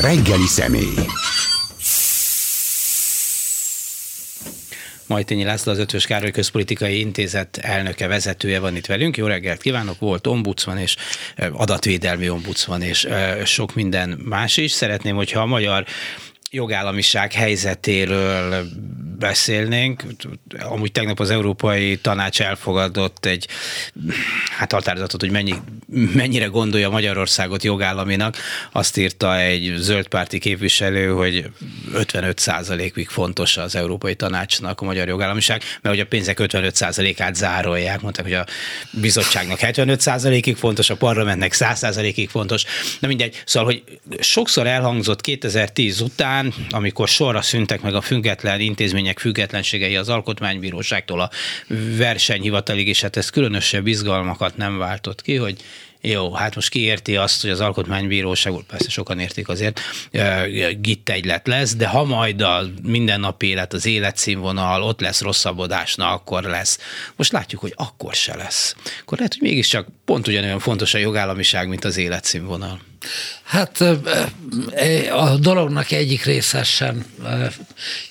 Reggeli személy. Majtényi László, az Ötvös Károly Közpolitikai Intézet elnöke, vezetője van itt velünk. Jó reggelt kívánok, volt ombudsman és adatvédelmi ombudsman és sok minden más is. Szeretném, hogyha a magyar jogállamiság helyzetéről beszélnénk. Amúgy tegnap az Európai Tanács elfogadott egy hát határozatot, hogy mennyi, mennyire gondolja Magyarországot jogállaminak. Azt írta egy zöldpárti képviselő, hogy 55 ig fontos az Európai Tanácsnak a magyar jogállamiság, mert hogy a pénzek 55%-át zárolják. Mondták, hogy a bizottságnak 75%-ig fontos, a parlamentnek 100%-ig fontos. Na mindegy. Szóval, hogy sokszor elhangzott 2010 után, amikor sorra szüntek meg a független intézmény intézmények függetlenségei az alkotmánybíróságtól a versenyhivatalig, és hát ez különösebb izgalmakat nem váltott ki, hogy jó, hát most ki érti azt, hogy az alkotmánybíróság, persze sokan értik azért, gitt egylet lesz, de ha majd a mindennapi élet, az életszínvonal, ott lesz rosszabbodásna, akkor lesz. Most látjuk, hogy akkor se lesz. Akkor lehet, hogy mégiscsak pont ugyanolyan fontos a jogállamiság, mint az életszínvonal. Hát a dolognak egyik része sem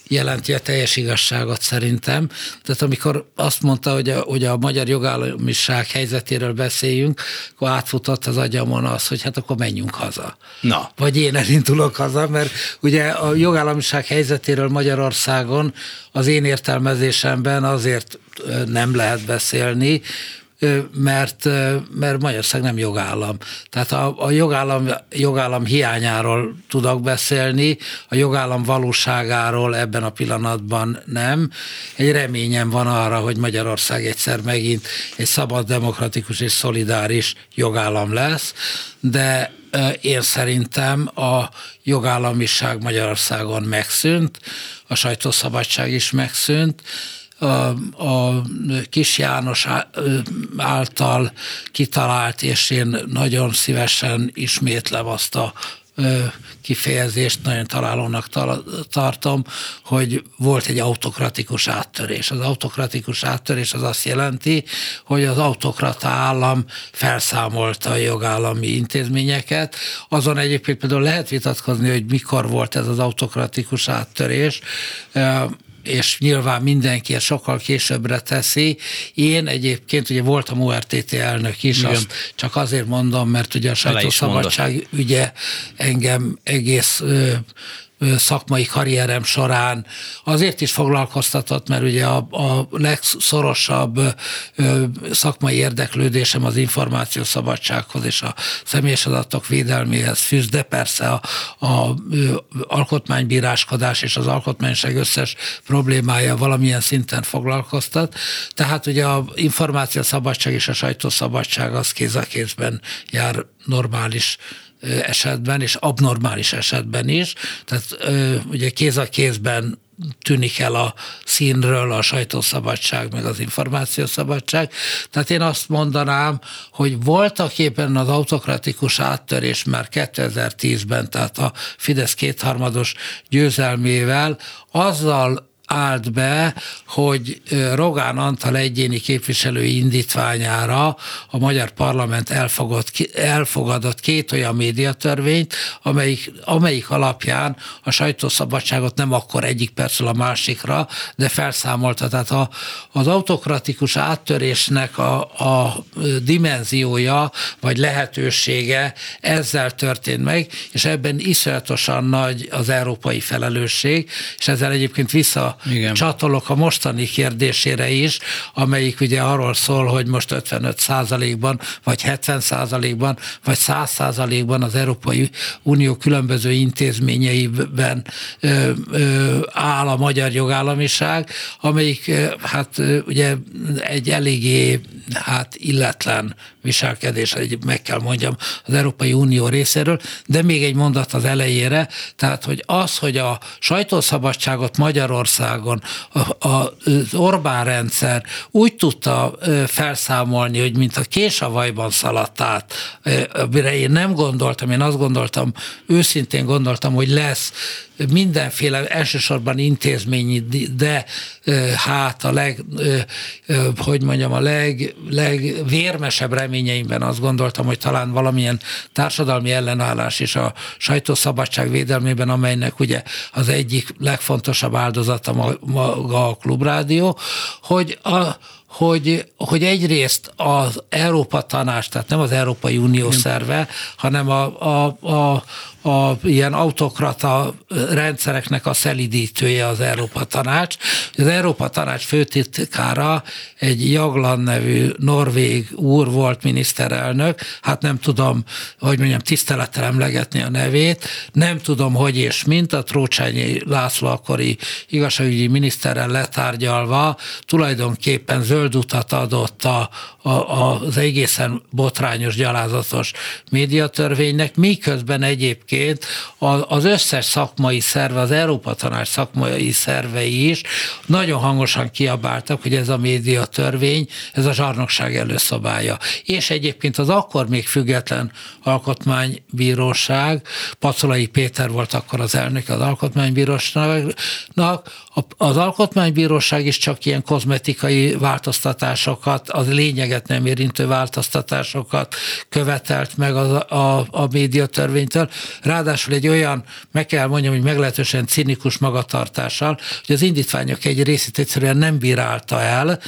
jelenti a teljes igazságot szerintem. Tehát amikor azt mondta, hogy a, hogy a magyar jogállamiság helyzetéről beszéljünk, akkor átfutott az agyamon az, hogy hát akkor menjünk haza. Na. Vagy én elindulok haza, mert ugye a jogállamiság helyzetéről Magyarországon az én értelmezésemben azért nem lehet beszélni, mert, mert Magyarország nem jogállam. Tehát a, a jogállam, jogállam hiányáról tudok beszélni, a jogállam valóságáról ebben a pillanatban nem. Egy reményem van arra, hogy Magyarország egyszer megint egy szabad, demokratikus és szolidáris jogállam lesz, de én szerintem a jogállamiság Magyarországon megszűnt, a sajtószabadság is megszűnt, a, Kis János által kitalált, és én nagyon szívesen ismétlem azt a kifejezést nagyon találónak tartom, hogy volt egy autokratikus áttörés. Az autokratikus áttörés az azt jelenti, hogy az autokrata állam felszámolta a jogállami intézményeket. Azon egyébként például lehet vitatkozni, hogy mikor volt ez az autokratikus áttörés és nyilván mindenki ezt sokkal későbbre teszi. Én egyébként ugye voltam ORTT elnök is, Igen. azt csak azért mondom, mert ugye a sajtószabadság ügye engem egész szakmai karrierem során azért is foglalkoztatott, mert ugye a, a legszorosabb szakmai érdeklődésem az információszabadsághoz és a személyes adatok védelméhez fűz, de persze a, a alkotmánybíráskodás és az alkotmányság összes problémája valamilyen szinten foglalkoztat. Tehát ugye a információszabadság és a sajtószabadság az kéz a kézben jár normális esetben, és abnormális esetben is. Tehát ugye kéz a kézben tűnik el a színről a sajtószabadság, meg az információszabadság. Tehát én azt mondanám, hogy voltak éppen az autokratikus áttörés már 2010-ben, tehát a Fidesz kétharmados győzelmével, azzal állt be, hogy Rogán Antal egyéni képviselői indítványára a magyar parlament elfogadott, elfogadott két olyan médiatörvényt, amelyik, amelyik alapján a sajtószabadságot nem akkor egyik percről a másikra, de felszámolta. Tehát a, az autokratikus áttörésnek a, a dimenziója vagy lehetősége ezzel történt meg, és ebben iszonyatosan nagy az európai felelősség, és ezzel egyébként vissza igen. csatolok a mostani kérdésére is, amelyik ugye arról szól, hogy most 55 százalékban, vagy 70 százalékban, vagy 100 százalékban az Európai Unió különböző intézményeiben ö, ö, áll a magyar jogállamiság, amelyik hát ugye egy eléggé hát illetlen viselkedés, egy, meg kell mondjam, az Európai Unió részéről, de még egy mondat az elejére, tehát hogy az, hogy a sajtószabadságot Magyarország Magyarországon. Az Orbán rendszer úgy tudta felszámolni, hogy mint a késavajban szaladt át, amire én nem gondoltam, én azt gondoltam, őszintén gondoltam, hogy lesz mindenféle elsősorban intézményi, de hát a leg, hogy mondjam, a leg, legvérmesebb reményeimben azt gondoltam, hogy talán valamilyen társadalmi ellenállás is a sajtószabadság védelmében, amelynek ugye az egyik legfontosabb áldozata maga a klubrádió, hogy a, hogy, hogy egyrészt az Európa Tanács, tehát nem az Európai Unió szerve, hanem a, a, a, a ilyen autokrata rendszereknek a szelidítője az Európa Tanács. Az Európa Tanács főtitkára egy Jaglan nevű norvég úr volt miniszterelnök, hát nem tudom, hogy mondjam, tisztelettel emlegetni a nevét, nem tudom, hogy és mint a Trócsányi László akkori igazságügyi miniszterrel letárgyalva tulajdonképpen zöld utat adott a, a, az egészen botrányos, gyalázatos médiatörvénynek, miközben egyébként egyébként az összes szakmai szerve, az Európa Tanács szakmai szervei is nagyon hangosan kiabáltak, hogy ez a média törvény, ez a zsarnokság előszabálya. És egyébként az akkor még független alkotmánybíróság, Pacolai Péter volt akkor az elnök az alkotmánybíróságnak, az alkotmánybíróság is csak ilyen kozmetikai változtatásokat, az lényeget nem érintő változtatásokat követelt meg a, a, a médiatörvénytől. Ráadásul egy olyan, meg kell mondjam, hogy meglehetősen cinikus magatartással, hogy az indítványok egy részét egyszerűen nem bírálta el,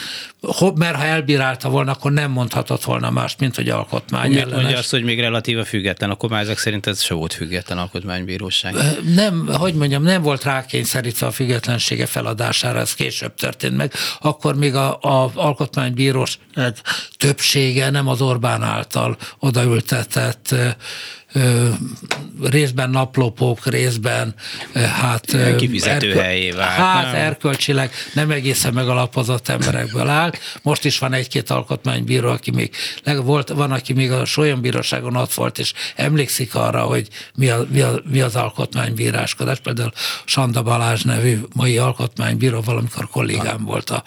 mert ha elbírálta volna, akkor nem mondhatott volna más, mint hogy alkotmány Mit mondja azt, hogy még relatíva független, akkor már ezek szerint ez se volt független alkotmánybíróság. Nem, hogy mondjam, nem volt rákényszerítve a függetlensége feladására, ez később történt meg. Akkor még a, a alkotmánybírós többsége nem az Orbán által odaültetett részben naplopok, részben hát... Kifizető erkö- helyé vált. Hát nem? erkölcsileg nem egészen megalapozott emberekből állt. Most is van egy-két alkotmánybíró, aki még, volt, van, aki még a Solyon ott volt, és emlékszik arra, hogy mi, a, mi, a, mi az alkotmánybíráskodás. Például Sanda Balázs nevű mai alkotmánybíró valamikor kollégám volt a,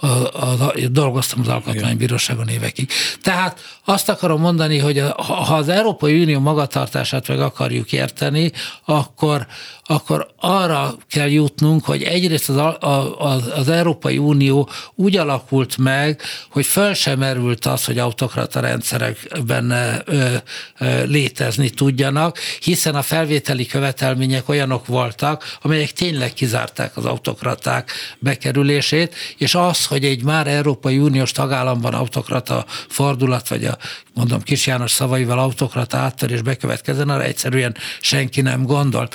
a, a, a, dolgoztam az Alkotmánybíróságon évekig. Tehát azt akarom mondani, hogy a, ha az Európai Unió magatartását meg akarjuk érteni, akkor, akkor arra kell jutnunk, hogy egyrészt az, az, az Európai Unió úgy alakult meg, hogy föl sem merült az, hogy autokrata rendszerek benne ö, ö, létezni tudjanak, hiszen a felvételi követelmények olyanok voltak, amelyek tényleg kizárták az autokraták bekerülését, és az, hogy egy már Európai Uniós tagállamban autokrata fordulat, vagy a mondom Kis János szavaival autokrata áttörés bekövetkezzen, arra egyszerűen senki nem gondolt.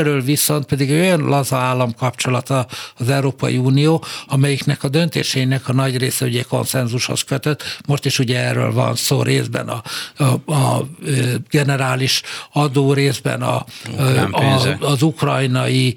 Másfelől viszont pedig olyan laza államkapcsolata az Európai Unió, amelyiknek a döntéseinek a nagy része ugye konszenzushoz kötött. Most is ugye erről van szó részben a, a, a generális adó részben a, a, az ukrajnai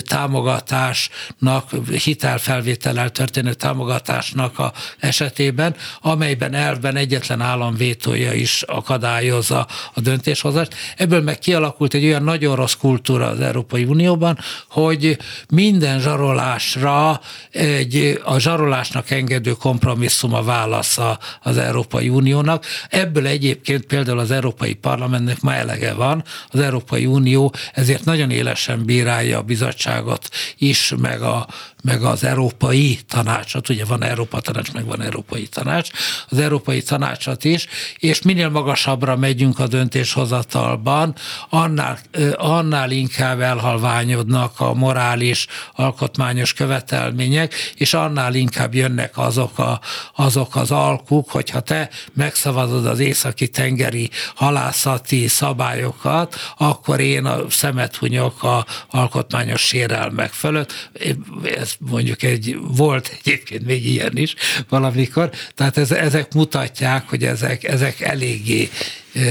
támogatásnak, hitelfelvétellel történő támogatásnak a esetében, amelyben elvben egyetlen állam vétója is akadályozza a döntéshozást. Ebből meg kialakult egy olyan nagyon rossz kultúra az Európai Unióban, hogy minden zsarolásra egy, a zsarolásnak engedő kompromisszum a válasza az Európai Uniónak. Ebből egyébként például az Európai Parlamentnek ma elege van. Az Európai Unió ezért nagyon élesen bírálja a bizottságot is, meg, a, meg az Európai Tanácsot. Ugye van Európa Tanács, meg van Európai Tanács. Az Európai Tanácsot is, és minél magasabbra megyünk a döntéshozatalban, annál, annál inkább elhalványodnak a morális, alkotmányos követelmények, és annál inkább jönnek azok, a, azok az alkuk, hogyha te megszavazod az északi tengeri halászati szabályokat, akkor én a szemet hunyok a alkotmányos sérelmek fölött. Ez mondjuk egy, volt egyébként még ilyen is valamikor, tehát ez, ezek mutatják, hogy ezek, ezek eléggé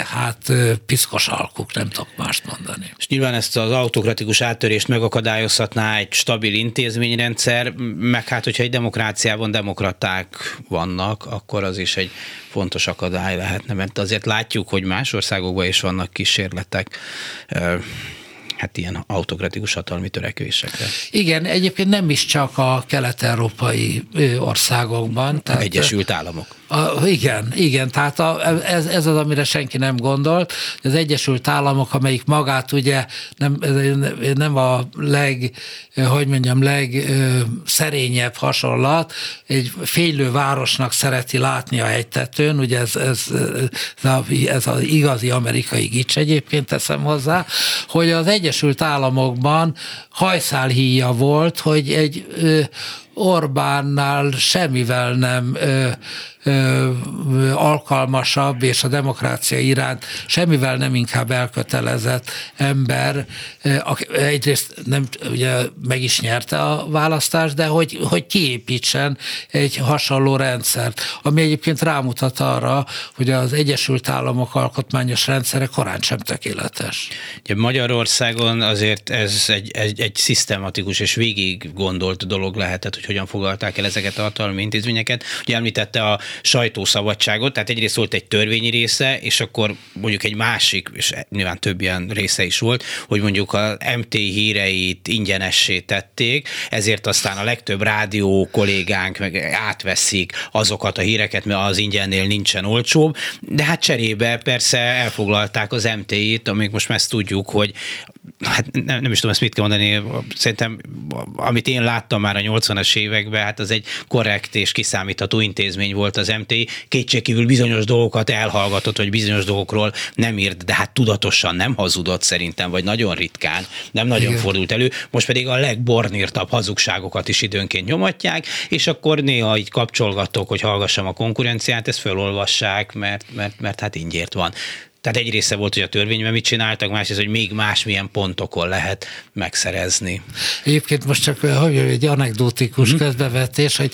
hát piszkos alkuk, nem tudok mást mondani. És nyilván ezt az autokratikus áttörést megakadályozhatná egy stabil intézményrendszer, meg hát, hogyha egy demokráciában demokraták vannak, akkor az is egy fontos akadály lehetne, mert azért látjuk, hogy más országokban is vannak kísérletek hát ilyen autokratikus hatalmi törekvésekre. Igen, egyébként nem is csak a kelet-európai országokban. Tehát, Egyesült Államok. A, igen, igen, tehát a, ez, ez az, amire senki nem gondolt. Az Egyesült Államok, amelyik magát ugye nem, nem a leg, hogy mondjam, legszerényebb hasonlat, egy félő városnak szereti látni a hegytetőn, ugye ez, ez, ez, a, ez az igazi amerikai gics egyébként teszem hozzá, hogy az Egyesült Államokban hajszálhíja volt, hogy egy Orbánnál semmivel nem ö, ö, alkalmasabb, és a demokrácia iránt semmivel nem inkább elkötelezett ember, aki egyrészt nem, ugye meg is nyerte a választást, de hogy, hogy kiépítsen egy hasonló rendszert, ami egyébként rámutat arra, hogy az Egyesült Államok alkotmányos rendszere korán sem tökéletes. Ugye Magyarországon azért ez egy, egy, egy szisztematikus és végig gondolt dolog lehetett, hogy hogyan fogalták el ezeket a hatalmi intézményeket. Ugye említette a sajtószabadságot, tehát egyrészt volt egy törvényi része, és akkor mondjuk egy másik, és nyilván több ilyen része is volt, hogy mondjuk a MT híreit ingyenessé tették, ezért aztán a legtöbb rádió kollégánk meg átveszik azokat a híreket, mert az ingyennél nincsen olcsóbb, de hát cserébe persze elfoglalták az MT-t, amíg most már ezt tudjuk, hogy hát nem, nem is tudom ezt mit kell mondani, szerintem amit én láttam már a 80-as években, hát az egy korrekt és kiszámítható intézmény volt az MT, kétségkívül bizonyos dolgokat elhallgatott, vagy bizonyos dolgokról nem írt, de hát tudatosan nem hazudott szerintem, vagy nagyon ritkán, nem nagyon Igen. fordult elő, most pedig a legbornírtabb hazugságokat is időnként nyomatják, és akkor néha így kapcsolgatok, hogy hallgassam a konkurenciát, ezt felolvassák, mert, mert, mert hát ingyért van. Tehát egy része volt, hogy a törvényben mit csináltak, másrészt, hogy még másmilyen pontokon lehet megszerezni. Egyébként most csak hogy egy anekdotikus mm-hmm. közbevetés, hogy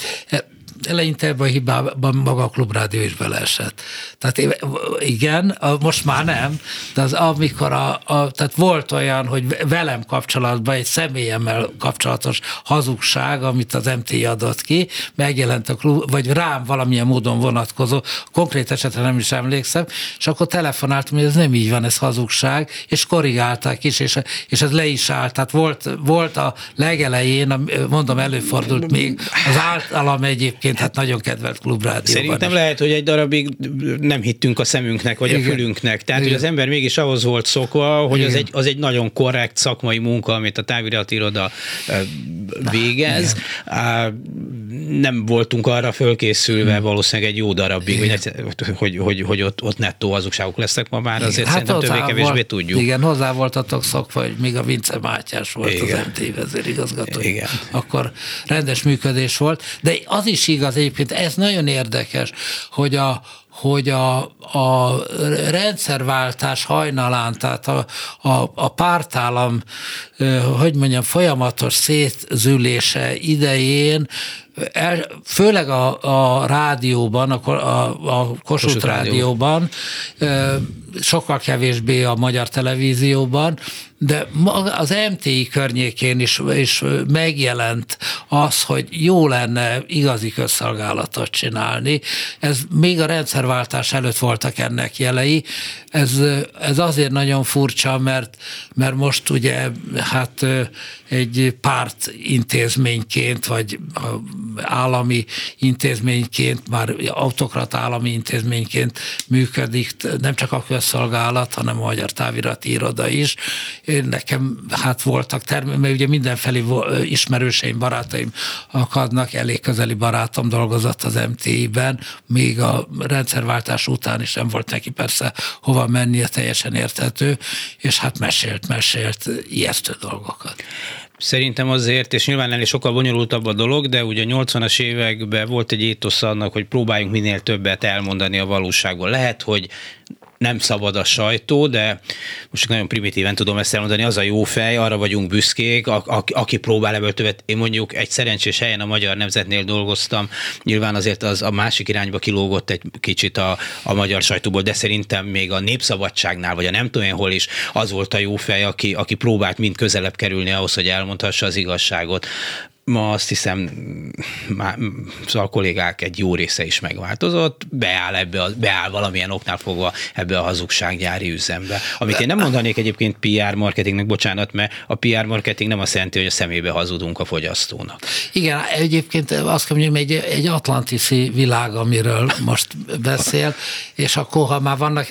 eleinte ebben a hibában maga a klubrádió is beleesett. Tehát igen, most már nem, de az amikor a, a, tehát volt olyan, hogy velem kapcsolatban egy személyemmel kapcsolatos hazugság, amit az MT adott ki, megjelent a klub, vagy rám valamilyen módon vonatkozó, konkrét esetre nem is emlékszem, és akkor telefonáltam, hogy ez nem így van, ez hazugság, és korrigálták is, és, és ez le is állt. Tehát volt, volt a legelején, mondom, előfordult még az általam egyébként egyébként hát nagyon kedvelt klubrádióban. Szerintem lehet, hogy egy darabig nem hittünk a szemünknek, vagy Igen. a fülünknek. Tehát, Igen. hogy az ember mégis ahhoz volt szokva, hogy az egy, az egy nagyon korrekt szakmai munka, amit a táviratiroda végez. Na, nem voltunk arra fölkészülve hmm. valószínűleg egy jó darabig, hogy, hogy, hogy, hogy ott, ott nettó hazugságok lesznek ma már, azért hát szerintem többé-kevésbé tudjuk. Igen, hozzá voltatok szokva, hogy még a Vince Mátyás volt igen. az MT vezérigazgató. Igen. Akkor rendes működés volt, de az is igaz egyébként, ez nagyon érdekes, hogy a, hogy a, a rendszerváltás hajnalán, tehát a, a, a pártállam, hogy mondjam, folyamatos szétzülése idején el, főleg a, a rádióban, a, a, a Kossuth, rádióban, sokkal kevésbé a magyar televízióban, de az MTI környékén is, is megjelent az, hogy jó lenne igazi közszolgálatot csinálni. Ez még a rendszerváltás előtt voltak ennek jelei. Ez, ez azért nagyon furcsa, mert, mert most ugye hát egy párt intézményként, vagy állami intézményként, már autokrat állami intézményként működik, nem csak a közszolgálat, hanem a Magyar Távirati Iroda is. Én nekem hát voltak termék, mert ugye mindenfelé ismerőseim, barátaim akadnak, elég közeli barátom dolgozott az MTI-ben, még a rendszerváltás után is nem volt neki persze hova mennie, teljesen érthető, és hát mesélt, mesélt ijesztő dolgokat. Szerintem azért, és nyilván ennél sokkal bonyolultabb a dolog, de ugye a 80-as években volt egy étosz annak, hogy próbáljunk minél többet elmondani a valóságból. Lehet, hogy nem szabad a sajtó, de most nagyon primitíven tudom ezt elmondani, az a jó fej, arra vagyunk büszkék, a, a, aki próbál ebből többet. Én mondjuk egy szerencsés helyen a Magyar Nemzetnél dolgoztam, nyilván azért az a másik irányba kilógott egy kicsit a, a magyar sajtóból, de szerintem még a Népszabadságnál, vagy a nem tudom én hol is, az volt a jó fej, aki, aki próbált mind közelebb kerülni ahhoz, hogy elmondhassa az igazságot ma azt hiszem, már, szóval a kollégák egy jó része is megváltozott, beáll, ebbe a, beáll valamilyen oknál fogva ebbe a hazugsággyári üzembe. Amit én nem mondanék egyébként PR marketingnek, bocsánat, mert a PR marketing nem azt jelenti, hogy a szemébe hazudunk a fogyasztónak. Igen, egyébként azt mondjam, egy, egy atlantiszi világ, amiről most beszél, és akkor, ha már vannak,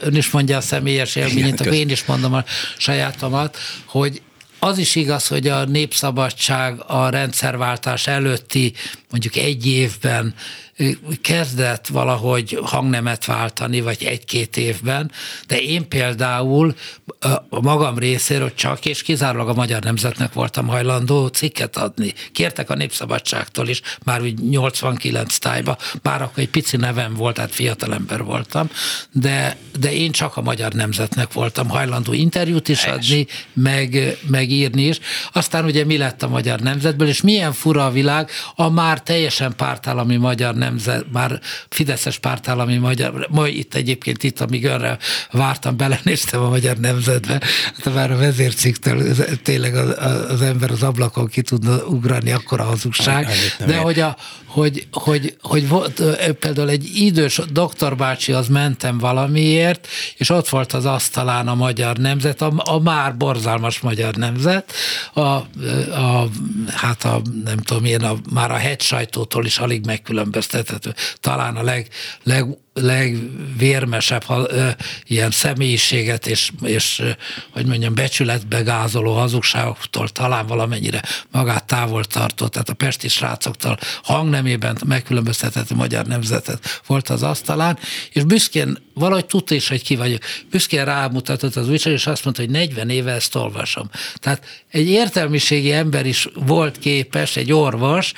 ön is mondja a személyes élményét, akkor én is mondom a sajátomat, hogy az is igaz, hogy a népszabadság a rendszerváltás előtti mondjuk egy évben kezdett valahogy hangnemet váltani, vagy egy-két évben, de én például a magam részéről csak és kizárólag a magyar nemzetnek voltam hajlandó cikket adni. Kértek a Népszabadságtól is, már úgy 89 tájba, bár akkor egy pici nevem volt, tehát fiatalember voltam, de, de én csak a magyar nemzetnek voltam hajlandó interjút is adni, meg, meg írni is. Aztán ugye mi lett a magyar nemzetből, és milyen fura a világ, a már teljesen pártállami magyar nemzet, már Fideszes pártállami magyar, majd itt egyébként itt, amíg önre vártam, belenéztem a magyar nemzetbe, hát már a vezérciktől tényleg az, az ember az ablakon ki tudna ugrani, akkor a hazugság. De hogy, a, hogy, hogy, hogy volt, például egy idős doktorbácsi, az mentem valamiért, és ott volt az asztalán a magyar nemzet, a, a már borzalmas magyar nemzet, a, a, hát a, nem tudom én, a, már a hegy sajtótól is alig megkülönböztethető. Talán a leg, leg legvérmesebb ilyen személyiséget és, és hogy mondjam, becsületbe gázoló hazugságoktól talán valamennyire magát távol tartott, tehát a pesti srácoktól hangnemében megkülönböztetett magyar nemzetet volt az asztalán, és büszkén valahogy tudta is, hogy ki vagyok. Büszkén rámutatott az újság, és azt mondta, hogy 40 éve ezt olvasom. Tehát egy értelmiségi ember is volt képes, egy orvos,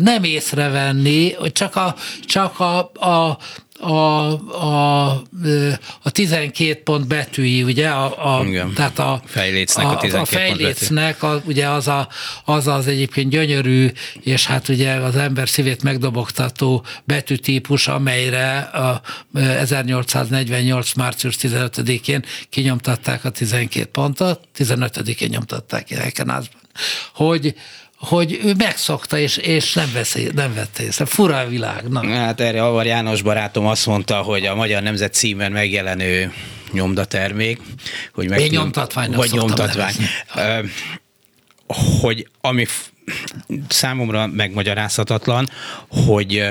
nem észrevenni, hogy csak a, csak a, a a, a, a 12 pont betűi, ugye? A, a, Igen. Tehát a fejlécnek a, a 12 a fejlécnek, a, ugye az, a, az az egyébként gyönyörű, és hát ugye az ember szívét megdobogtató betűtípus, amelyre a 1848. március 15-én kinyomtatták a 12 pontot, 15-én nyomtatták Ekenázban, hogy hogy ő megszokta, és, és nem, veszi, nem vette észre. Fura a világ. Na. Hát erre Avar János barátom azt mondta, hogy a Magyar Nemzet címen megjelenő nyomdatermék, hogy meg Én nyomtatvány, vagy nyomtatvány, hogy ami számomra megmagyarázhatatlan, hogy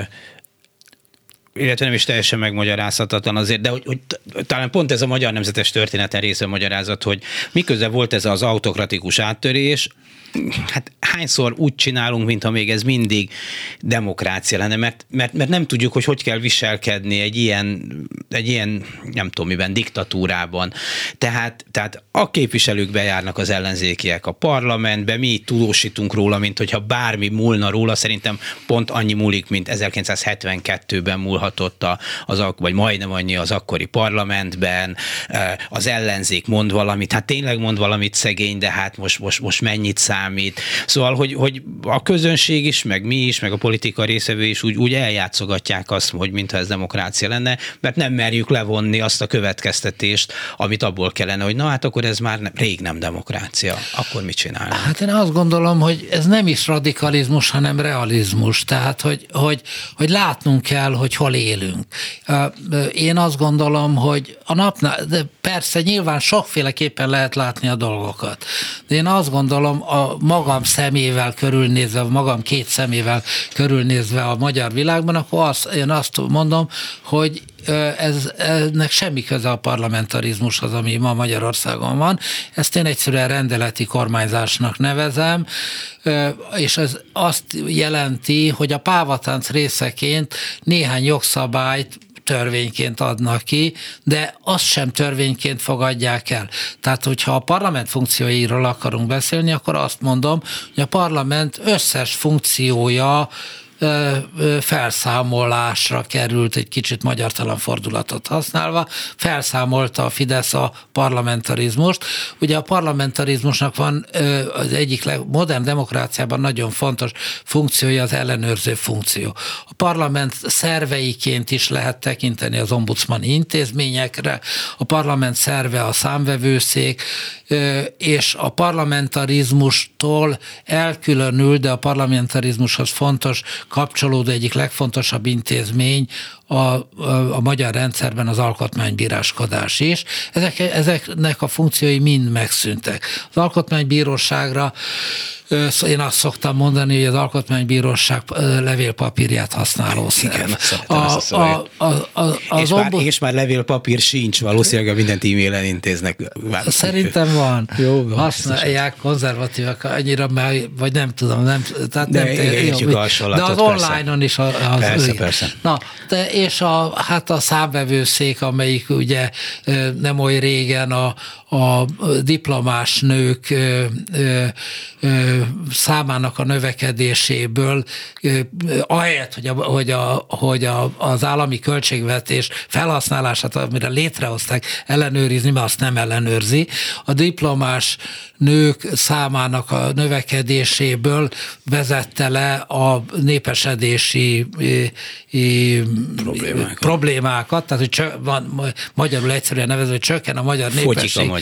illetve nem is teljesen megmagyarázhatatlan azért, de hogy, hogy talán pont ez a magyar nemzetes történeten része magyarázat, hogy miközben volt ez az autokratikus áttörés, hát hányszor úgy csinálunk, mintha még ez mindig demokrácia lenne, mert, mert, mert nem tudjuk, hogy hogy kell viselkedni egy ilyen, egy ilyen nem tudom miben, diktatúrában. Tehát, tehát a képviselők bejárnak az ellenzékiek a parlamentbe, mi tudósítunk róla, mint hogyha bármi múlna róla, szerintem pont annyi múlik, mint 1972-ben múlhatott az, vagy majdnem annyi az akkori parlamentben, az ellenzék mond valamit, hát tényleg mond valamit szegény, de hát most, most, most mennyit szám számít. Szóval, hogy, hogy a közönség is, meg mi is, meg a politika részevő is úgy, úgy eljátszogatják azt, hogy mintha ez demokrácia lenne, mert nem merjük levonni azt a következtetést, amit abból kellene, hogy na hát akkor ez már nem, rég nem demokrácia. Akkor mit csinálnak? Hát én azt gondolom, hogy ez nem is radikalizmus, hanem realizmus. Tehát, hogy, hogy, hogy látnunk kell, hogy hol élünk. Én azt gondolom, hogy a napnál, de persze nyilván sokféleképpen lehet látni a dolgokat. De én azt gondolom, a magam szemével körülnézve, magam két szemével körülnézve a magyar világban, akkor azt, én azt mondom, hogy ez, ennek semmi köze a parlamentarizmushoz, ami ma Magyarországon van. Ezt én egyszerűen rendeleti kormányzásnak nevezem, és ez azt jelenti, hogy a pávatánc részeként néhány jogszabályt törvényként adnak ki, de azt sem törvényként fogadják el. Tehát, hogyha a parlament funkcióiról akarunk beszélni, akkor azt mondom, hogy a parlament összes funkciója felszámolásra került, egy kicsit magyartalan fordulatot használva, felszámolta a Fidesz a parlamentarizmust. Ugye a parlamentarizmusnak van az egyik modern demokráciában nagyon fontos funkciója az ellenőrző funkció. A parlament szerveiként is lehet tekinteni az ombudsman intézményekre, a parlament szerve a számvevőszék, és a parlamentarizmustól elkülönül, de a parlamentarizmushoz fontos kapcsolódó egyik legfontosabb intézmény a, a, a magyar rendszerben az alkotmánybíráskodás is. Ezek, ezeknek a funkciói mind megszűntek. Az alkotmánybíróságra én azt szoktam mondani, hogy az alkotmánybíróság levélpapírját használó Igen, a, a, a, a, a, az és, ombud... már, és már levélpapír sincs, valószínűleg mindent e-mailen intéznek. Szerintem van. Jó, van Használják konzervatívak annyira, már, vagy nem tudom, nem, tehát de nem, jó, a de az online-on is az persze, persze. Na, de és a, hát a számvevőszék, amelyik ugye nem oly régen a, a diplomás nők ö, számának a növekedéséből, ahelyett, hogy, a, hogy, a, hogy a, az állami költségvetés felhasználását, amire létrehozták, ellenőrizni, mert azt nem ellenőrzi. A diplomás nők számának a növekedéséből vezette le a népesedési problémákat. problémákat, tehát hogy csö, van, magyarul egyszerűen nevezve, hogy csökken a magyar népesség. Fogyik a magyar.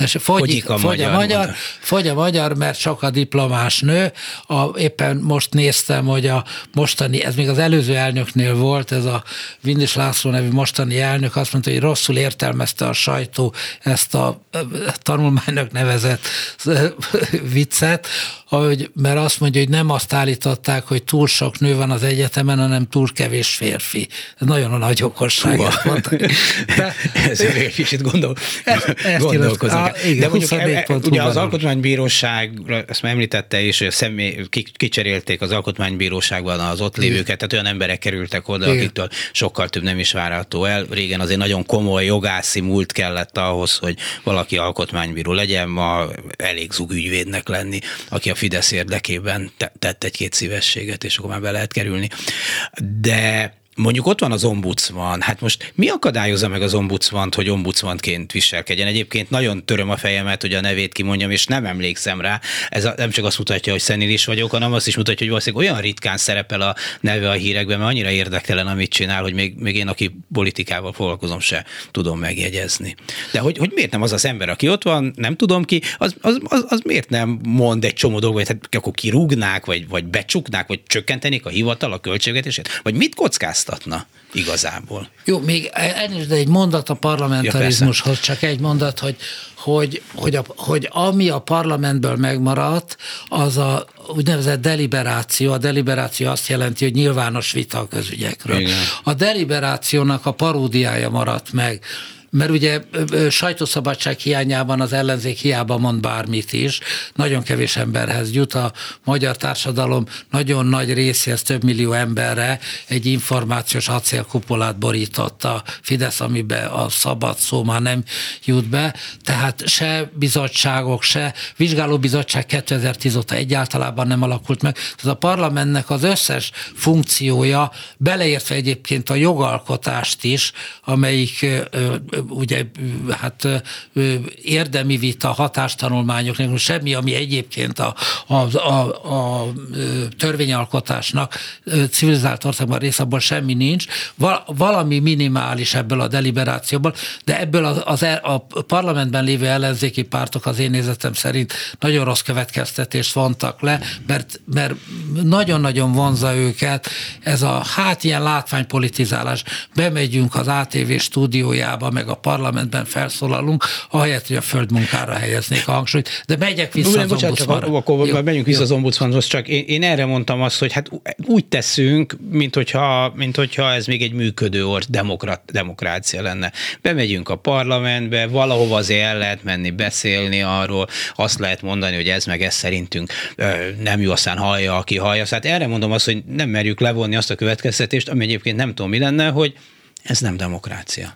Tessék, fogy, fogy, a, fogy magyar, a magyar, fogy a magyar, mert sok a diplomás nő. A, éppen most néztem, hogy a mostani, ez még az előző elnöknél volt, ez a Vindis László nevű mostani elnök azt mondta, hogy rosszul értelmezte a sajtó ezt a tanulmánynak nevezett viccet, hogy, mert azt mondja, hogy nem azt állították, hogy túl sok nő van az egyetemen, hanem túl kevés férfi. Ez nagyon a nagy okosság. De, ez egy kicsit gondol. Á, igen, De mondjuk, e, e, ugye az alkotmánybíróság, ezt már említette is, hogy a személy, kicserélték az alkotmánybíróságban az ott lévőket, tehát olyan emberek kerültek oda, igen. akiktől sokkal több nem is várható el. Régen azért nagyon komoly jogászi múlt kellett ahhoz, hogy valaki alkotmánybíró legyen, ma elég zugügyvédnek lenni, aki a Fidesz érdekében tett egy-két szívességet, és akkor már be lehet kerülni. De Mondjuk ott van az ombudsman, hát most mi akadályozza meg az ombudsmant, hogy ombudsmanként viselkedjen? Egyébként nagyon töröm a fejemet, hogy a nevét kimondjam, és nem emlékszem rá. Ez nem csak azt mutatja, hogy szenilis vagyok, hanem azt is mutatja, hogy valószínűleg olyan ritkán szerepel a neve a hírekben, mert annyira érdektelen, amit csinál, hogy még, még én, aki politikával foglalkozom, se tudom megjegyezni. De hogy, hogy miért nem az az ember, aki ott van, nem tudom ki, az, az, az, az miért nem mond egy csomó dolgot, hát akkor kirúgnák, vagy, vagy becsuknák, vagy csökkentenék a hivatal a költségvetését, vagy mit kockáztat? Változtatna igazából. Jó, még de egy mondat a parlamentarizmushoz, ja, csak egy mondat, hogy, hogy, hogy, a, hogy ami a parlamentből megmaradt, az a úgynevezett deliberáció. A deliberáció azt jelenti, hogy nyilvános vita a közügyekről. Igen. A deliberációnak a paródiája maradt meg mert ugye sajtószabadság hiányában az ellenzék hiába mond bármit is, nagyon kevés emberhez jut a magyar társadalom. Nagyon nagy részéhez több millió emberre egy információs acélkupolát borított a Fidesz, amiben a szabad szó már nem jut be, tehát se bizottságok, se vizsgálóbizottság 2010 óta egyáltalában nem alakult meg. Tehát a parlamentnek az összes funkciója, beleértve egyébként a jogalkotást is, amelyik ugye hát érdemi vita, hatástanulmányok, semmi, ami egyébként a, a, a, a törvényalkotásnak civilizált országban rész, abban semmi nincs. Valami minimális ebből a deliberációból, de ebből az, az, e, a parlamentben lévő ellenzéki pártok az én nézetem szerint nagyon rossz következtetést vontak le, mert, mert nagyon-nagyon vonza őket ez a hát ilyen látványpolitizálás. Bemegyünk az ATV stúdiójába, meg a parlamentben felszólalunk, ahelyett, hogy a földmunkára helyeznék a hangsúlyt. De megyek vissza Ugyan, az bocsánat, csak akkor jó, vissza jó. az ombudsmanhoz, csak én, én, erre mondtam azt, hogy hát úgy teszünk, mint hogyha, mint hogyha ez még egy működő or, demokrat, demokrácia lenne. Bemegyünk a parlamentbe, valahova azért el lehet menni, beszélni arról, azt lehet mondani, hogy ez meg ez szerintünk nem jó, aztán hallja, aki hallja. Hát erre mondom azt, hogy nem merjük levonni azt a következtetést, ami egyébként nem tudom mi lenne, hogy ez nem demokrácia.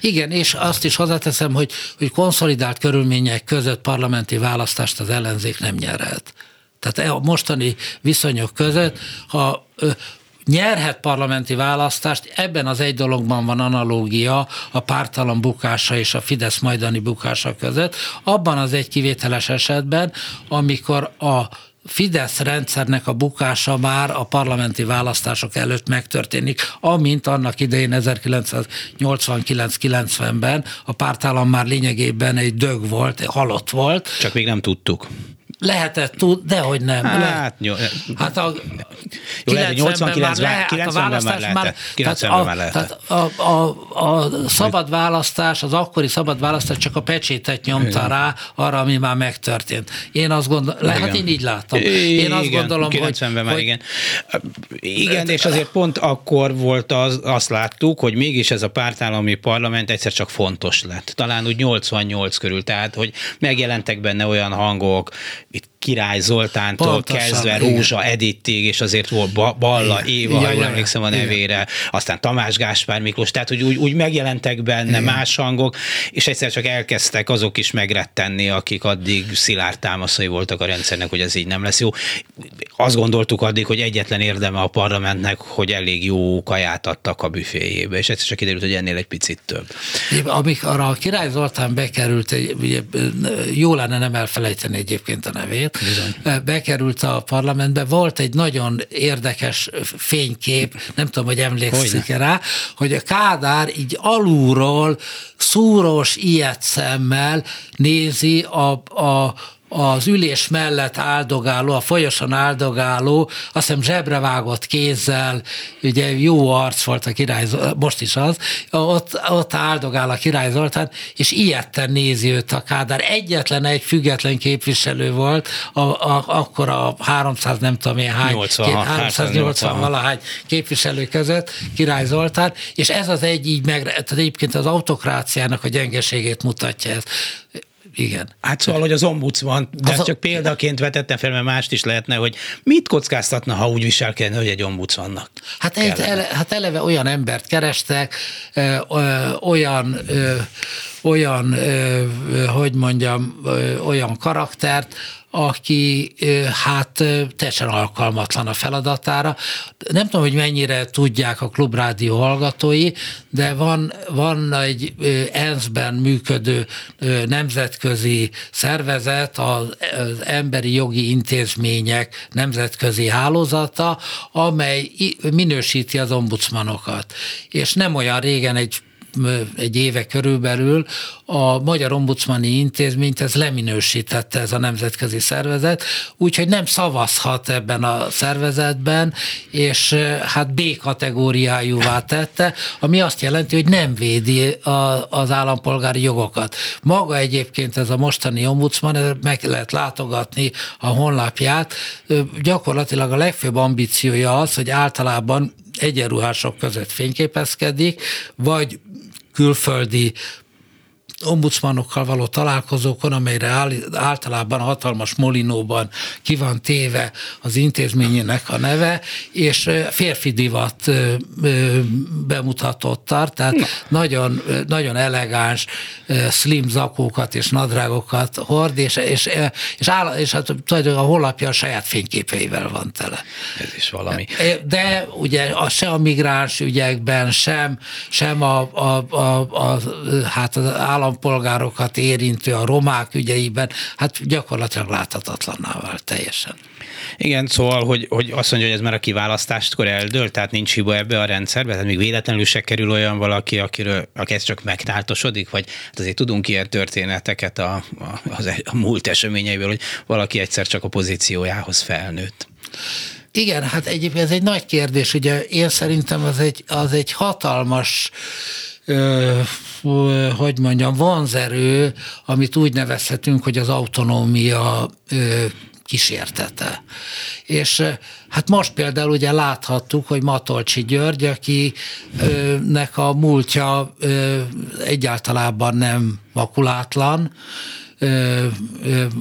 Igen, és azt is hozzáteszem, hogy, hogy konszolidált körülmények között parlamenti választást az ellenzék nem nyerhet. Tehát a mostani viszonyok között, ha nyerhet parlamenti választást, ebben az egy dologban van analógia a pártalan bukása és a Fidesz majdani bukása között. Abban az egy kivételes esetben, amikor a Fidesz rendszernek a bukása már a parlamenti választások előtt megtörténik, amint annak idején 1989-90-ben a pártállam már lényegében egy dög volt, halott volt. Csak még nem tudtuk. Lehetett tud, de hogy nem. Hát, Le, hát a jó, 89-ben már, lehet, 90 a választás már, már 90 már lehet. Tehát a, a, a szabad választás, az akkori szabad választás csak a pecsétet nyomta igen. rá arra, ami már megtörtént. Én azt gondolom, lehet, hát én így látom. Én azt igen, gondolom, 90-ben hogy, már hogy, igen. Igen, és azért pont akkor volt az, azt láttuk, hogy mégis ez a pártállami parlament egyszer csak fontos lett. Talán úgy 88 körül, tehát hogy megjelentek benne olyan hangok, itt Király Zoltántól Pontosan, kezdve igen. Rózsa Edittig, és azért volt Balla Éva, ha jól emlékszem a nevére, igen. aztán Tamás Gáspár Miklós, tehát hogy úgy, úgy megjelentek benne igen. más hangok, és egyszer csak elkezdtek azok is megrettenni, akik addig szilárd támaszai voltak a rendszernek, hogy ez így nem lesz jó. Azt gondoltuk addig, hogy egyetlen érdeme a parlamentnek, hogy elég jó kaját adtak a büféjébe, és egyszer csak kiderült, hogy ennél egy picit több. Amikor a Király Zoltán bekerült, ugye, jó lenne nem elfelejteni egyébként a nevét, Bizony. bekerült a parlamentbe, volt egy nagyon érdekes fénykép, nem tudom, hogy emlékszik-e rá, hogy a Kádár így alulról szúros ilyet szemmel nézi a, a az ülés mellett áldogáló, a folyosan áldogáló, azt hiszem zsebrevágott kézzel, ugye jó arc volt a király, most is az, ott, ott áldogál a király Zoltán, és ilyetten nézi őt a Kádár. Egyetlen egy független képviselő volt, a, a, akkor a 300 nem tudom én hány, 80, 380 valahány képviselő között, király Zoltán, és ez az egy így meg, tehát egyébként az autokráciának a gyengeségét mutatja ez igen. Hát szóval, hogy az ombudsman, de az csak példaként vetettem fel, mert mást is lehetne, hogy mit kockáztatna, ha úgy viselkedne, hogy egy ombudsmannak Hát, egy, ele, hát eleve olyan embert kerestek, ö, ö, olyan ö, olyan, hogy mondjam, olyan karaktert, aki hát teljesen alkalmatlan a feladatára. Nem tudom, hogy mennyire tudják a klubrádió hallgatói, de van, van egy ENSZ-ben működő nemzetközi szervezet, az emberi jogi intézmények nemzetközi hálózata, amely minősíti az ombudsmanokat. És nem olyan régen egy egy éve körülbelül a Magyar Ombudsmani Intézményt ez leminősítette ez a nemzetközi szervezet, úgyhogy nem szavazhat ebben a szervezetben, és hát B kategóriájúvá tette, ami azt jelenti, hogy nem védi a, az állampolgári jogokat. Maga egyébként ez a mostani ombudsman, meg lehet látogatni a honlapját, gyakorlatilag a legfőbb ambíciója az, hogy általában egyenruhások között fényképezkedik, vagy külföldi ombudsmanokkal való találkozókon, amelyre általában hatalmas molinóban ki van téve az intézményének a neve, és férfi divat bemutatott tart, tehát Na. nagyon, nagyon elegáns slim zakókat és nadrágokat hord, és, és, és, áll, és hát tulajdonképpen a honlapja a saját fényképeivel van tele. Ez is valami. De ugye a, se a migráns ügyekben, sem, sem a, a, a, a, hát az állam állampolgárokat érintő a romák ügyeiben, hát gyakorlatilag láthatatlanná vált teljesen. Igen, szóval, hogy, hogy azt mondja, hogy ez már a kiválasztáskor eldől, tehát nincs hiba ebbe a rendszerbe, tehát még véletlenül se kerül olyan valaki, akiről, aki ez csak megtáltosodik, vagy hát azért tudunk ilyen történeteket a, a, az, e, a múlt eseményeiből, hogy valaki egyszer csak a pozíciójához felnőtt. Igen, hát egyébként ez egy nagy kérdés, ugye én szerintem az egy, az egy hatalmas hogy mondjam, vonzerő, amit úgy nevezhetünk, hogy az autonómia kísértete. És hát most például ugye láthattuk, hogy Matolcsi György, akinek a múltja egyáltalában nem makulátlan,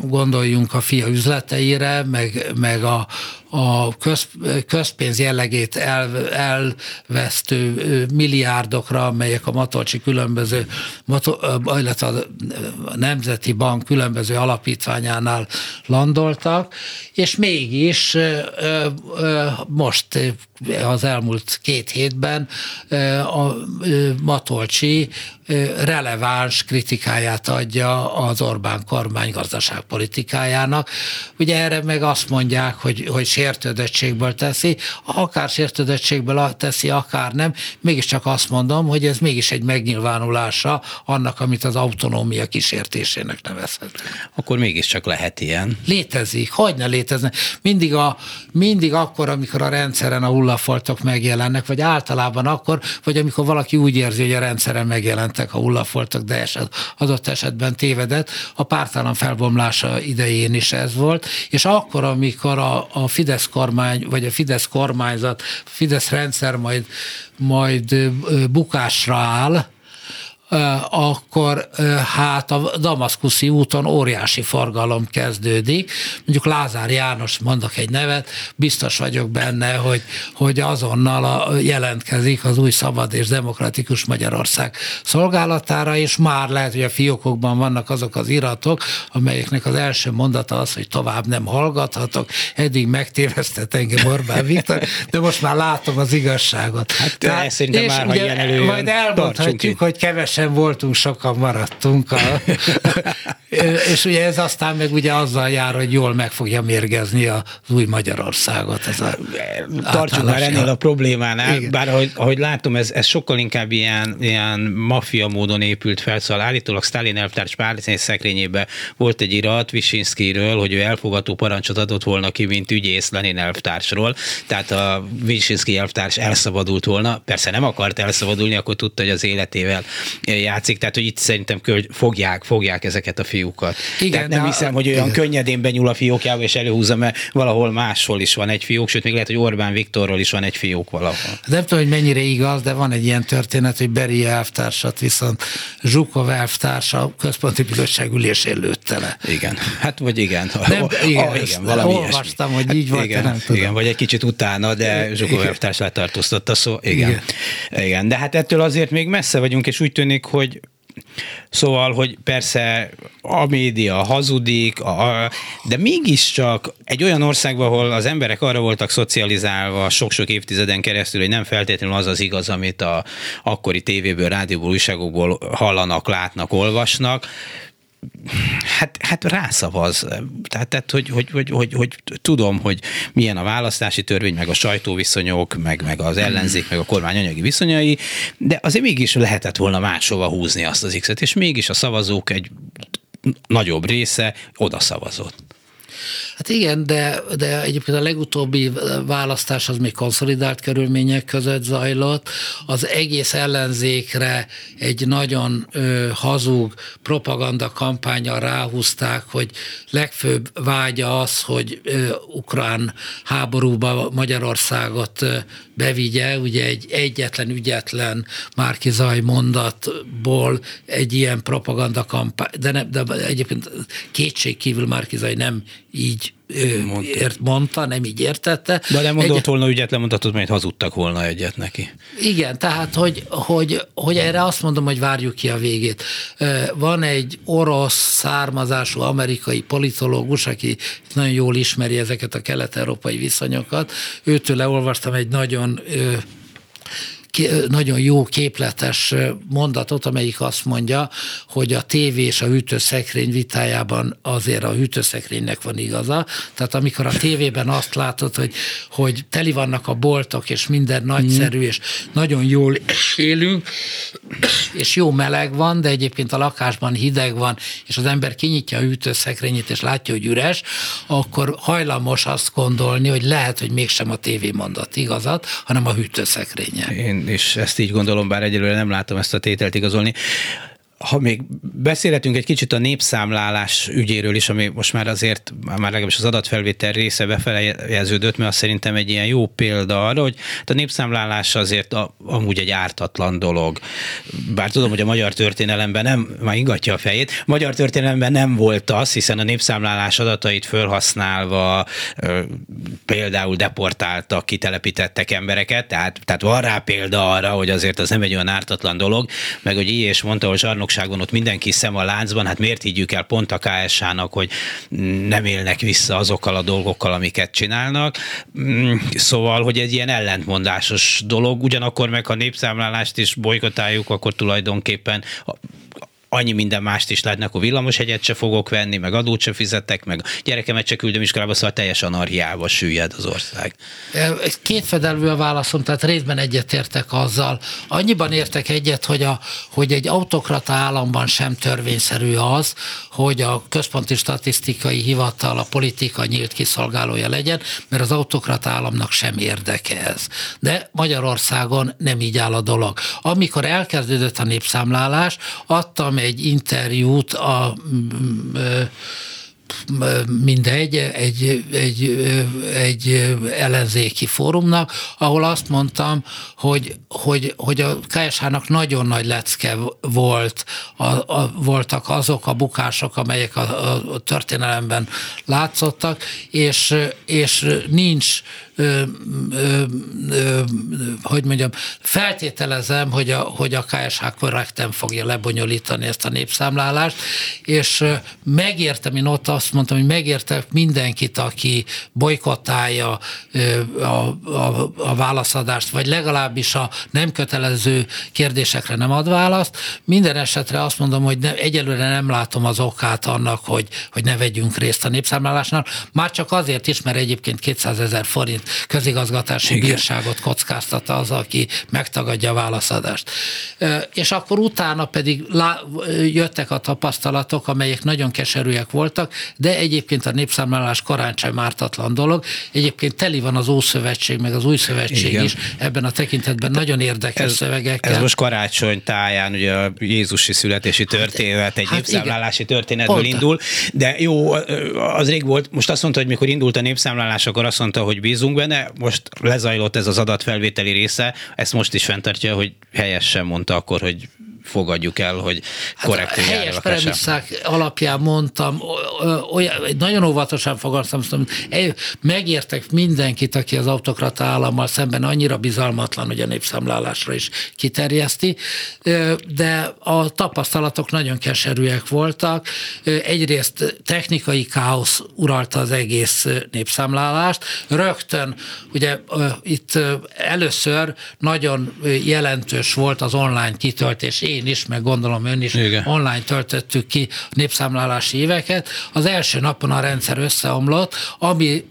gondoljunk a fia üzleteire, meg, meg a, a köz, közpénz jellegét el, elvesztő milliárdokra, amelyek a Matolcsi különböző, illetve a Nemzeti Bank különböző alapítványánál landoltak, és mégis most az elmúlt két hétben a Matolcsi releváns kritikáját adja az Orbán kormány gazdaságpolitikájának. Ugye erre meg azt mondják, hogy, hogy sértődettségből teszi, akár sértődettségből teszi, akár nem, mégiscsak azt mondom, hogy ez mégis egy megnyilvánulása annak, amit az autonómia kísértésének nevezhet. Akkor mégiscsak lehet ilyen. Létezik, hogy ne létezne. Mindig, a, mindig akkor, amikor a rendszeren a hullafoltok megjelennek, vagy általában akkor, vagy amikor valaki úgy érzi, hogy a rendszeren megjelentek a hullafoltok, de eset, adott esetben tévedett, a pártállam felbomlása idején is ez volt, és akkor, amikor a, a Fidesz kormány, vagy a Fidesz kormányzat, Fidesz rendszer majd, majd bukásra áll, akkor hát a Damaszkuszi úton óriási forgalom kezdődik. Mondjuk Lázár János, mondok egy nevet, biztos vagyok benne, hogy, hogy azonnal a, jelentkezik az új szabad és demokratikus Magyarország szolgálatára, és már lehet, hogy a fiókokban vannak azok az iratok, amelyeknek az első mondata az, hogy tovább nem hallgathatok, eddig megtévesztett engem Orbán Viktor, de most már látom az igazságot. Hát Tehát, és már, ha ilyen előjön, majd elmondhatjuk, hogy keves kevesen voltunk, sokan maradtunk. A, és ugye ez aztán meg ugye azzal jár, hogy jól meg fogja mérgezni az új Magyarországot. Ez a Tartsuk már ennél a problémánál, Igen. bár ahogy, ahogy látom, ez, ez sokkal inkább ilyen, ilyen maffia módon épült fel, szóval állítólag Stalin elvtárs párlicén szekrényében volt egy irat Visinszkiről, hogy ő elfogató parancsot adott volna ki, mint ügyész Lenin elvtársról, tehát a Visinszki elvtárs elszabadult volna, persze nem akart elszabadulni, akkor tudta, hogy az életével játszik, tehát hogy itt szerintem fogják, fogják ezeket a fiúkat. Igen, tehát nem hiszem, hogy olyan igen. könnyedén benyúl a fiókjába és előhúzza, mert valahol máshol is van egy fiók, sőt még lehet, hogy Orbán Viktorról is van egy fiók valahol. Nem tudom, hogy mennyire igaz, de van egy ilyen történet, hogy Beri elvtársat viszont Zsukov elvtársa a központi bizottság ülésén lőtte le. Igen, hát vagy igen. Nem, oh, igen, oh, igen valami olvastam, hogy így hát, volt, igen, nem tudom. Igen, vagy egy kicsit utána, de Zsukov elvtárs letartóztatta, szó. Igen. igen. igen. De hát ettől azért még messze vagyunk, és úgy tűnik, hogy Szóval, hogy persze a média hazudik, a, de mégiscsak egy olyan országban, ahol az emberek arra voltak szocializálva sok-sok évtizeden keresztül, hogy nem feltétlenül az az igaz, amit a akkori tévéből, rádióból, újságokból hallanak, látnak, olvasnak, hát, hát rászavaz. Tehát, tehát hogy, hogy, hogy, hogy, hogy, tudom, hogy milyen a választási törvény, meg a sajtóviszonyok, meg, meg az ellenzék, meg a kormány anyagi viszonyai, de azért mégis lehetett volna máshova húzni azt az X-et, és mégis a szavazók egy nagyobb része oda szavazott. Hát igen, de, de egyébként a legutóbbi választás az még konszolidált körülmények között zajlott. Az egész ellenzékre egy nagyon ö, hazug propaganda kampánya ráhúzták, hogy legfőbb vágya az, hogy ö, ukrán háborúba Magyarországot ö, bevigye, ugye egy egyetlen ügyetlen Márkizaj mondatból egy ilyen propaganda kampány, de, nem, de egyébként kétség kívül Márkizaj nem így mondta. Ért, mondta, nem így értette. De nem mondott egy, volna ügyet, mondhatod, mert hazudtak volna egyet neki. Igen, tehát, hogy, hogy, hogy erre azt mondom, hogy várjuk ki a végét. Van egy orosz származású amerikai politológus, aki nagyon jól ismeri ezeket a kelet-európai viszonyokat. Őtől leolvastam egy nagyon nagyon jó képletes mondatot, amelyik azt mondja, hogy a tévé és a hűtőszekrény vitájában azért a hűtőszekrénynek van igaza. Tehát amikor a tévében azt látod, hogy, hogy teli vannak a boltok, és minden nagyszerű, és nagyon jól élünk, és jó meleg van, de egyébként a lakásban hideg van, és az ember kinyitja a hűtőszekrényét, és látja, hogy üres, akkor hajlamos azt gondolni, hogy lehet, hogy mégsem a tévé mondat igazat, hanem a hűtőszekrénye. Én és ezt így gondolom, bár egyelőre nem látom ezt a tételt igazolni. Ha még beszélhetünk egy kicsit a népszámlálás ügyéről is, ami most már azért, már legalábbis az adatfelvétel része befejeződött, mert azt szerintem egy ilyen jó példa arra, hogy a népszámlálás azért a, amúgy egy ártatlan dolog. Bár tudom, hogy a magyar történelemben nem, már ingatja a fejét, magyar történelemben nem volt az, hiszen a népszámlálás adatait felhasználva például deportáltak, kitelepítettek embereket, tehát, tehát van rá példa arra, hogy azért az nem egy olyan ártatlan dolog, meg hogy így és mondta, hogy zsarnokságon ott mindenki szem a láncban, hát miért higgyük el pont a KSH-nak, hogy nem élnek vissza azokkal a dolgokkal, amiket csinálnak. Mm, szóval, hogy egy ilyen ellentmondásos dolog, ugyanakkor meg ha népszámlálást is bolykotáljuk, akkor tulajdonképpen annyi minden mást is lehetne, akkor villamosegyet se fogok venni, meg adót se fizetek, meg gyerekemet se küldöm iskolába, szóval teljes anarhiába süllyed az ország. Kétfedelvű a válaszom, tehát részben egyetértek azzal. Annyiban értek egyet, hogy, a, hogy egy autokrata államban sem törvényszerű az, hogy a központi statisztikai hivatal a politika nyílt kiszolgálója legyen, mert az autokrata államnak sem érdeke ez. De Magyarországon nem így áll a dolog. Amikor elkezdődött a népszámlálás, adtam egy interjút a mindegy, egy, egy, egy ellenzéki fórumnak, ahol azt mondtam, hogy, hogy, hogy a KSH-nak nagyon nagy lecke volt, a, a, voltak azok a bukások, amelyek a, a történelemben látszottak, és, és nincs hogy mondjam, feltételezem, hogy a, hogy a KSH korrekten fogja lebonyolítani ezt a népszámlálást, és megértem, én ott azt mondtam, hogy megértek mindenkit, aki bolykottálja a, a, a válaszadást, vagy legalábbis a nem kötelező kérdésekre nem ad választ. Minden esetre azt mondom, hogy ne, egyelőre nem látom az okát annak, hogy, hogy ne vegyünk részt a népszámlálásnál. Már csak azért is, mert egyébként 200 ezer forint közigazgatási Igen. bírságot kockáztat az, aki megtagadja a válaszadást. És akkor utána pedig lá, jöttek a tapasztalatok, amelyek nagyon keserűek voltak, de egyébként a népszámlálás korán sem ártatlan dolog. Egyébként teli van az Ószövetség, meg az Új Szövetség Igen. is ebben a tekintetben nagyon érdekes ez, szövegekkel. Ez most karácsony táján, ugye a Jézusi születési hát, történet, egy hát népszámlálási igen. történetből Pont. indul, de jó, az rég volt, most azt mondta, hogy mikor indult a népszámlálás, akkor azt mondta, hogy bízunk benne, most lezajlott ez az adatfelvételi része, ezt most is fenntartja, hogy helyesen mondta akkor, hogy fogadjuk el, hogy korrekt hát helyes premisszák alapján mondtam, olyan, nagyon óvatosan fogalmaztam, hogy megértek mindenkit, aki az autokrata állammal szemben annyira bizalmatlan, hogy a népszámlálásra is kiterjeszti, de a tapasztalatok nagyon keserűek voltak. Egyrészt technikai káosz uralta az egész népszámlálást. Rögtön, ugye itt először nagyon jelentős volt az online kitöltés. Én is, meg gondolom ön is Igen. online töltöttük ki népszámlálási éveket. Az első napon a rendszer összeomlott, ami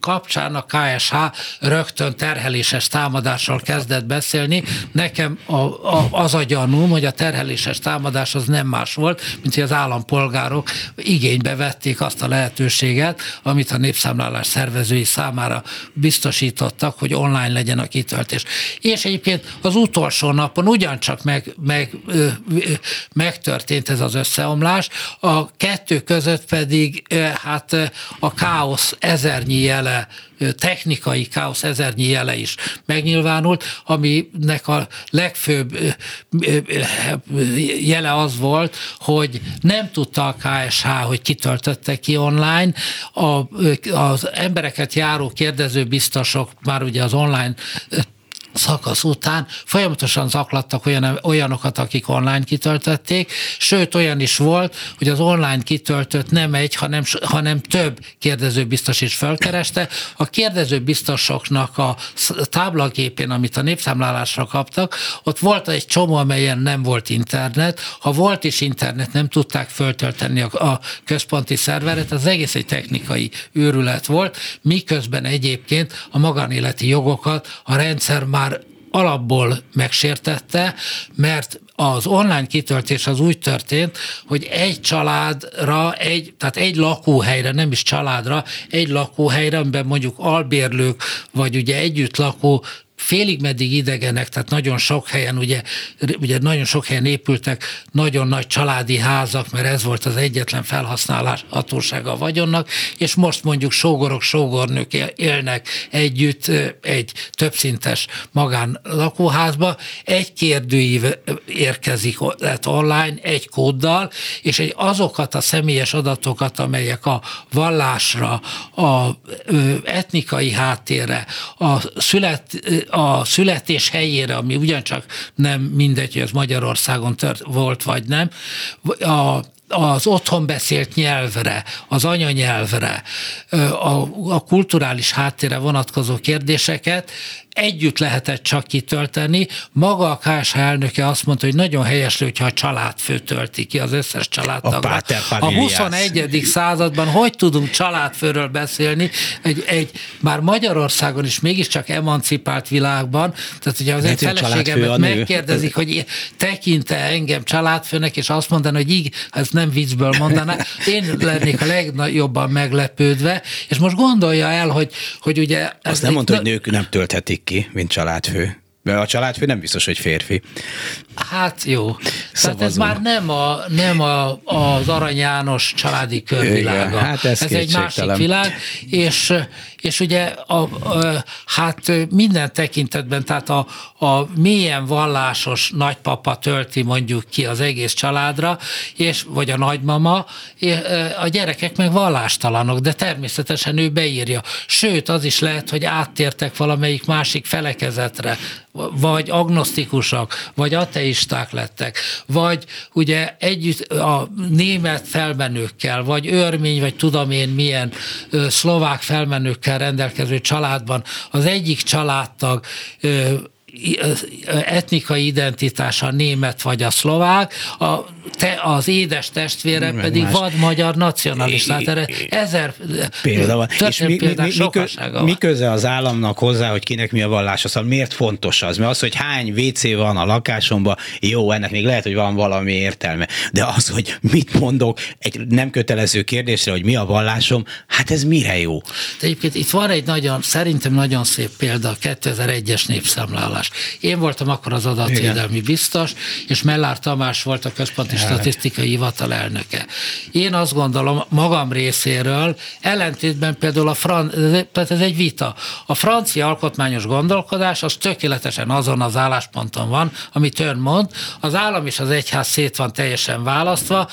kapcsán a KSH rögtön terheléses támadásról kezdett beszélni. Nekem a, a, az a gyanúm, hogy a terheléses támadás az nem más volt, mint hogy az állampolgárok igénybe vették azt a lehetőséget, amit a népszámlálás szervezői számára biztosítottak, hogy online legyen a kitöltés. És egyébként az utolsó napon ugyancsak meg, meg megtörtént ez az összeomlás, a kettő között pedig hát a káosz ezernyi jele technikai káosz ezernyi jele is megnyilvánult, aminek a legfőbb jele az volt, hogy nem tudta a KSH, hogy kitöltötte ki online, a, az embereket járó kérdező biztosok már ugye az online szakasz után folyamatosan zaklattak olyan, olyanokat, akik online kitöltötték, sőt olyan is volt, hogy az online kitöltött nem egy, hanem, hanem több kérdező biztos is felkereste. A kérdező biztosoknak a táblagépén, amit a népszámlálásra kaptak, ott volt egy csomó, amelyen nem volt internet. Ha volt is internet, nem tudták föltölteni a, a központi szerveret, az egész egy technikai őrület volt, miközben egyébként a magánéleti jogokat a rendszer már már alapból megsértette, mert az online kitöltés az úgy történt, hogy egy családra, egy, tehát egy lakóhelyre, nem is családra, egy lakóhelyre, amiben mondjuk albérlők, vagy ugye együtt lakó félig meddig idegenek, tehát nagyon sok helyen, ugye, ugye nagyon sok helyen épültek nagyon nagy családi házak, mert ez volt az egyetlen felhasználás hatósága a vagyonnak, és most mondjuk sógorok, sógornők élnek együtt egy többszintes magán lakóházba, egy kérdőív érkezik lett online, egy kóddal, és egy azokat a személyes adatokat, amelyek a vallásra, a etnikai háttérre, a, szület, a születés helyére, ami ugyancsak nem mindegy, hogy ez Magyarországon tört, volt vagy nem, a az otthon beszélt nyelvre, az anyanyelvre, a, a kulturális háttérre vonatkozó kérdéseket együtt lehetett csak kitölteni. Maga a KSH elnöke azt mondta, hogy nagyon helyes, hogyha a családfő tölti ki az összes családtagra. A, a 21. században hogy tudunk családfőről beszélni egy, egy már Magyarországon is mégiscsak emancipált világban, tehát ugye az egy feleségemet megkérdezik, hogy tekinte engem családfőnek, és azt mondaná, hogy így, ezt nem viccből mondaná, én lennék a legjobban meglepődve, és most gondolja el, hogy, hogy ugye... Azt nem mondta, hogy nők nem tölthetik ki, mint családfő. Mert a családfő nem biztos, hogy férfi. Hát jó. Szavazunk. Tehát ez már nem, a, nem a, az Arany János családi körvilága. Igen, hát ez, ez egy másik világ, és, és ugye a, a, hát minden tekintetben, tehát a, a mélyen vallásos nagypapa tölti mondjuk ki az egész családra, és, vagy a nagymama, a gyerekek meg vallástalanok, de természetesen ő beírja. Sőt, az is lehet, hogy áttértek valamelyik másik felekezetre, vagy agnosztikusak, vagy ateisták lettek, vagy ugye együtt a német felmenőkkel, vagy örmény, vagy tudom én milyen szlovák felmenőkkel rendelkező családban az egyik családtag etnikai identitása német vagy a szlovák, a, te, az édes testvére Meg pedig más. vad magyar nacionalista. Erre ezer példa van. És mi, mi, mi, mi, mi köze az államnak hozzá, hogy kinek mi a vallása? Szóval miért fontos az? Mert az, hogy hány WC van a lakásomban, jó, ennek még lehet, hogy van valami értelme. De az, hogy mit mondok egy nem kötelező kérdésre, hogy mi a vallásom, hát ez mire jó? De egyébként itt van egy nagyon, szerintem nagyon szép példa, a 2001-es népszámlálás más. Én voltam akkor az adatvédelmi Igen. biztos, és Mellár Tamás volt a Központi Igen. Statisztikai Hivatal elnöke. Én azt gondolom magam részéről, ellentétben például a fran, tehát ez egy vita. A francia alkotmányos gondolkodás az tökéletesen azon az állásponton van, amit ön mond. Az állam és az egyház szét van teljesen választva,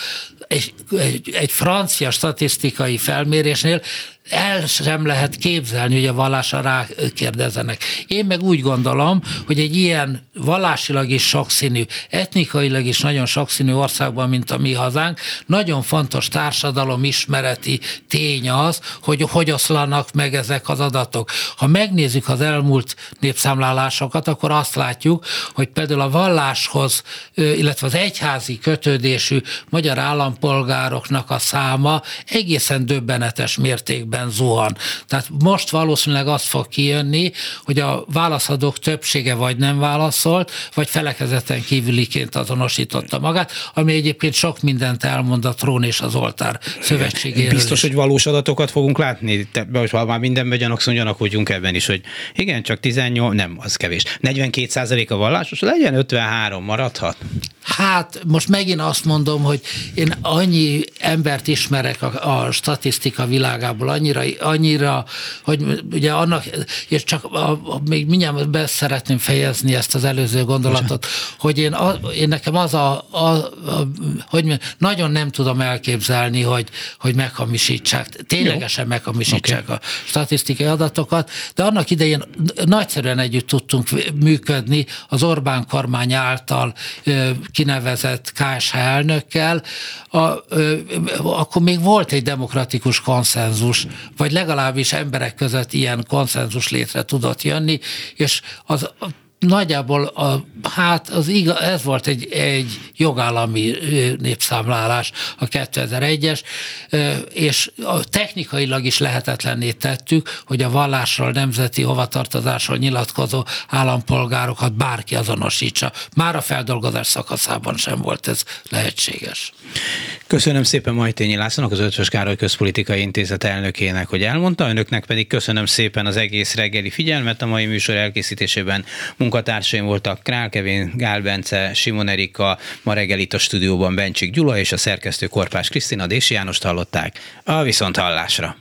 egy, egy, egy francia statisztikai felmérésnél el sem lehet képzelni, hogy a vallásra rákérdezenek. Én meg úgy gondolom, hogy egy ilyen vallásilag is sokszínű, etnikailag is nagyon sokszínű országban, mint a mi hazánk, nagyon fontos társadalom ismereti tény az, hogy hogy oszlanak meg ezek az adatok. Ha megnézzük az elmúlt népszámlálásokat, akkor azt látjuk, hogy például a valláshoz, illetve az egyházi kötődésű magyar állampolgároknak a száma egészen döbbenetes mértékben mértékben zuhan. Tehát most valószínűleg az fog kijönni, hogy a válaszadók többsége vagy nem válaszolt, vagy felekezeten kívüliként azonosította magát, ami egyébként sok mindent elmond a trón és az oltár szövetségéről. Biztos, is. hogy valós adatokat fogunk látni? Te, ha már mindenben gyanakszunk, gyanakodjunk ebben is, hogy igen, csak 18, nem, az kevés. 42 a vallásos, legyen 53, maradhat? Hát most megint azt mondom, hogy én annyi embert ismerek a, a statisztika világából, annyira, annyira, hogy ugye annak, és csak a, a, még mindjárt be szeretném fejezni ezt az előző gondolatot, hogy én, a, én nekem az a, a, a hogy nagyon nem tudom elképzelni, hogy, hogy meghamisítsák, ténylegesen Jó. meghamisítsák okay. a statisztikai adatokat, de annak idején nagyszerűen együtt tudtunk működni az Orbán kormány által kinevezett KSH elnökkel, a, ö, akkor még volt egy demokratikus konszenzus, vagy legalábbis emberek között ilyen konszenzus létre tudott jönni, és az nagyjából a, hát az igaz, ez volt egy, egy jogállami népszámlálás a 2001-es, és technikailag is lehetetlenné tettük, hogy a vallásról, nemzeti hovatartozásról nyilatkozó állampolgárokat bárki azonosítsa. Már a feldolgozás szakaszában sem volt ez lehetséges. Köszönöm szépen Majtényi Lászlónak, az Ötvös Károly Közpolitikai Intézet elnökének, hogy elmondta. Önöknek pedig köszönöm szépen az egész reggeli figyelmet a mai műsor elkészítésében munkatársaim voltak Král Kevin, Gál Bence, Simon Erika, ma reggel itt a stúdióban Bencsik Gyula és a szerkesztő Korpás Krisztina Dési Jánost hallották. A viszonthallásra!